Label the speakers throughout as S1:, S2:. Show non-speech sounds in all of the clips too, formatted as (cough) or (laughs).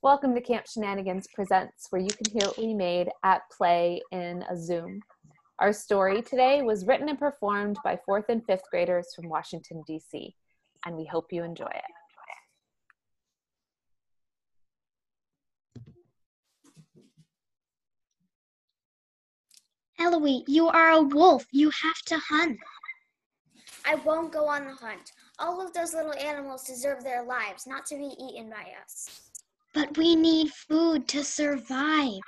S1: Welcome to Camp Shenanigans Presents, where you can hear what we made at play in a Zoom. Our story today was written and performed by fourth and fifth graders from Washington, D.C., and we hope you enjoy it.
S2: Eloise, you are a wolf. You have to hunt.
S3: I won't go on the hunt. All of those little animals deserve their lives, not to be eaten by us.
S2: But we need food to survive.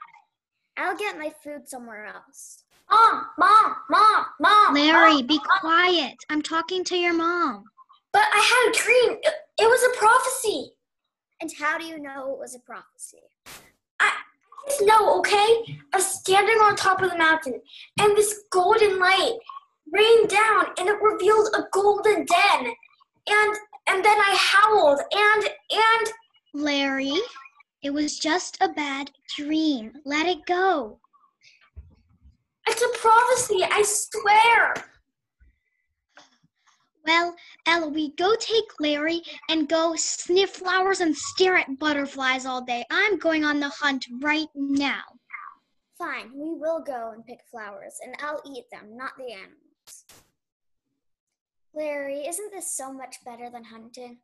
S3: I'll get my food somewhere else. Mom, mom, mom, mom.
S2: Larry,
S3: mom,
S2: be
S3: mom.
S2: quiet. I'm talking to your mom.
S3: But I had a dream. It, it was a prophecy. And how do you know it was a prophecy? I just know, okay? I was standing on top of the mountain, and this golden light rained down, and it revealed a golden den. And and then I howled, and and
S2: Larry, it was just a bad dream. Let it go.
S3: it's a prophecy. I swear.
S2: Well, Eloise, go take Larry and go sniff flowers and stare at butterflies all day. I'm going on the hunt right now.
S3: Fine, we will go and pick flowers, and I'll eat them, not the animals. Larry, isn't this so much better than hunting?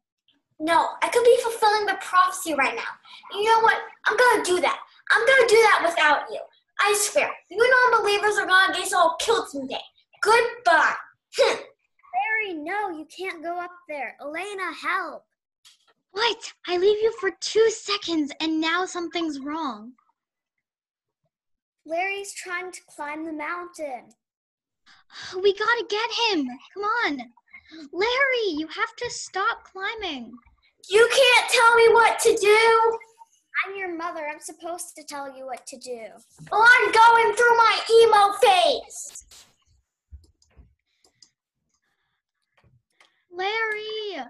S3: No, I could be fulfilling the prophecy right now. You know what? I'm gonna do that. I'm gonna do that without you. I swear. You non-believers are gonna get us all killed someday. Goodbye. Hmm. Larry, no, you can't go up there. Elena, help.
S2: What? I leave you for two seconds and now something's wrong.
S3: Larry's trying to climb the mountain.
S2: We gotta get him. Come on. Larry, you have to stop climbing.
S3: You can't tell me what to do. I'm your mother. I'm supposed to tell you what to do. Well, I'm going through my emo phase.
S2: Larry!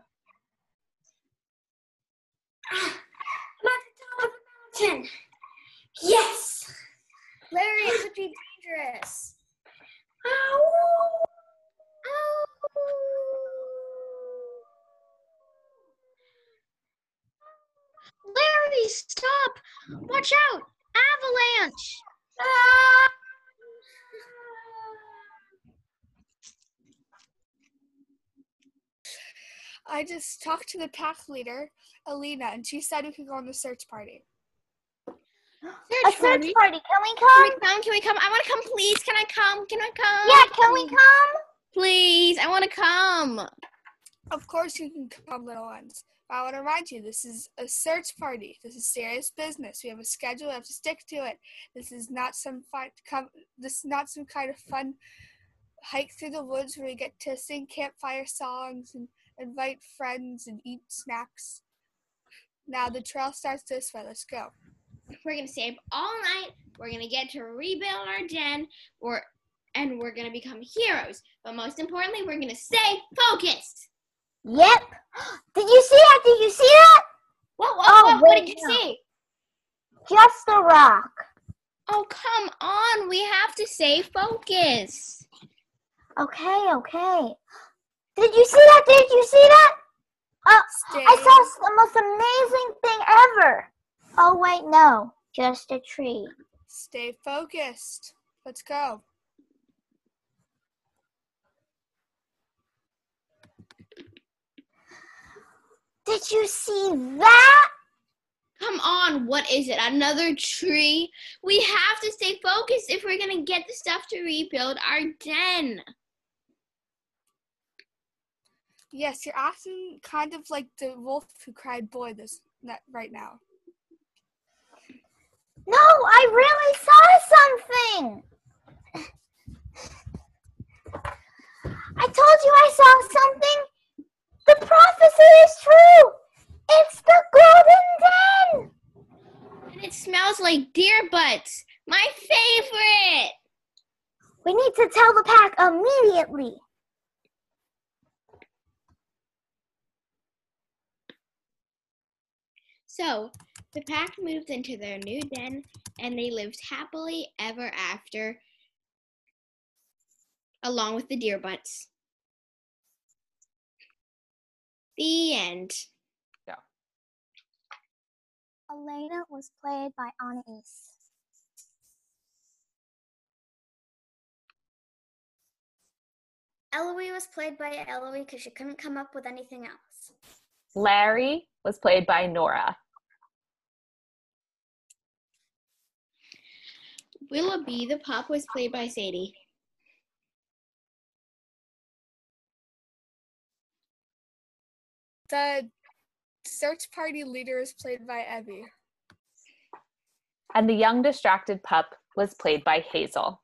S3: I'm at the top of the mountain. Yes. Larry, it could be dangerous. Ow.
S2: Larry, stop! Watch out! Avalanche!
S3: Ah.
S4: I just talked to the pack leader, Alina, and she said we could go on the search party.
S5: A search party. Can we
S6: Can we
S5: come?
S6: come? Can we come? I want to come, please. Can I come? Can I come?
S5: Yeah, can we come?
S6: Please, I want to come.
S4: Of course, you can come, little ones. But I want to remind you, this is a search party. This is serious business. We have a schedule. We have to stick to it. This is not some fun. Come, this is not some kind of fun hike through the woods where we get to sing campfire songs and invite friends and eat snacks. Now the trail starts this way. Let's go.
S6: We're gonna stay up all night. We're gonna get to rebuild our den. We're and we're gonna become heroes. But most importantly, we're gonna stay focused.
S5: Yep. Did you see that? Did you see that?
S6: What? What?
S5: Oh,
S6: what, what did you
S5: no.
S6: see?
S5: Just a rock.
S6: Oh, come on. We have to stay focused.
S5: Okay, okay. Did you see that? Did you see that? Oh,
S4: Stay.
S5: I saw the most amazing thing ever. Oh wait, no, just a tree.
S4: Stay focused. Let's go.
S5: Did you see that?
S6: Come on, what is it? Another tree? We have to stay focused if we're gonna get the stuff to rebuild our den.
S4: Yes, you're acting kind of like the wolf who cried boy this that right now.
S5: No, I really saw something. (laughs) I told you I saw something. The prophecy is true. It's the golden den.
S6: And it smells like deer butts. My favorite.
S5: We need to tell the pack immediately.
S6: So, the pack moved into their new den and they lived happily ever after, along with the deer butts. The end.
S7: Elena was played by Anais.
S8: Eloise was played by Eloise because she couldn't come up with anything else.
S1: Larry was played by Nora.
S6: Willoughby the pup was played by Sadie.
S4: The search party leader is played by Evie.
S1: And the young distracted pup was played by Hazel.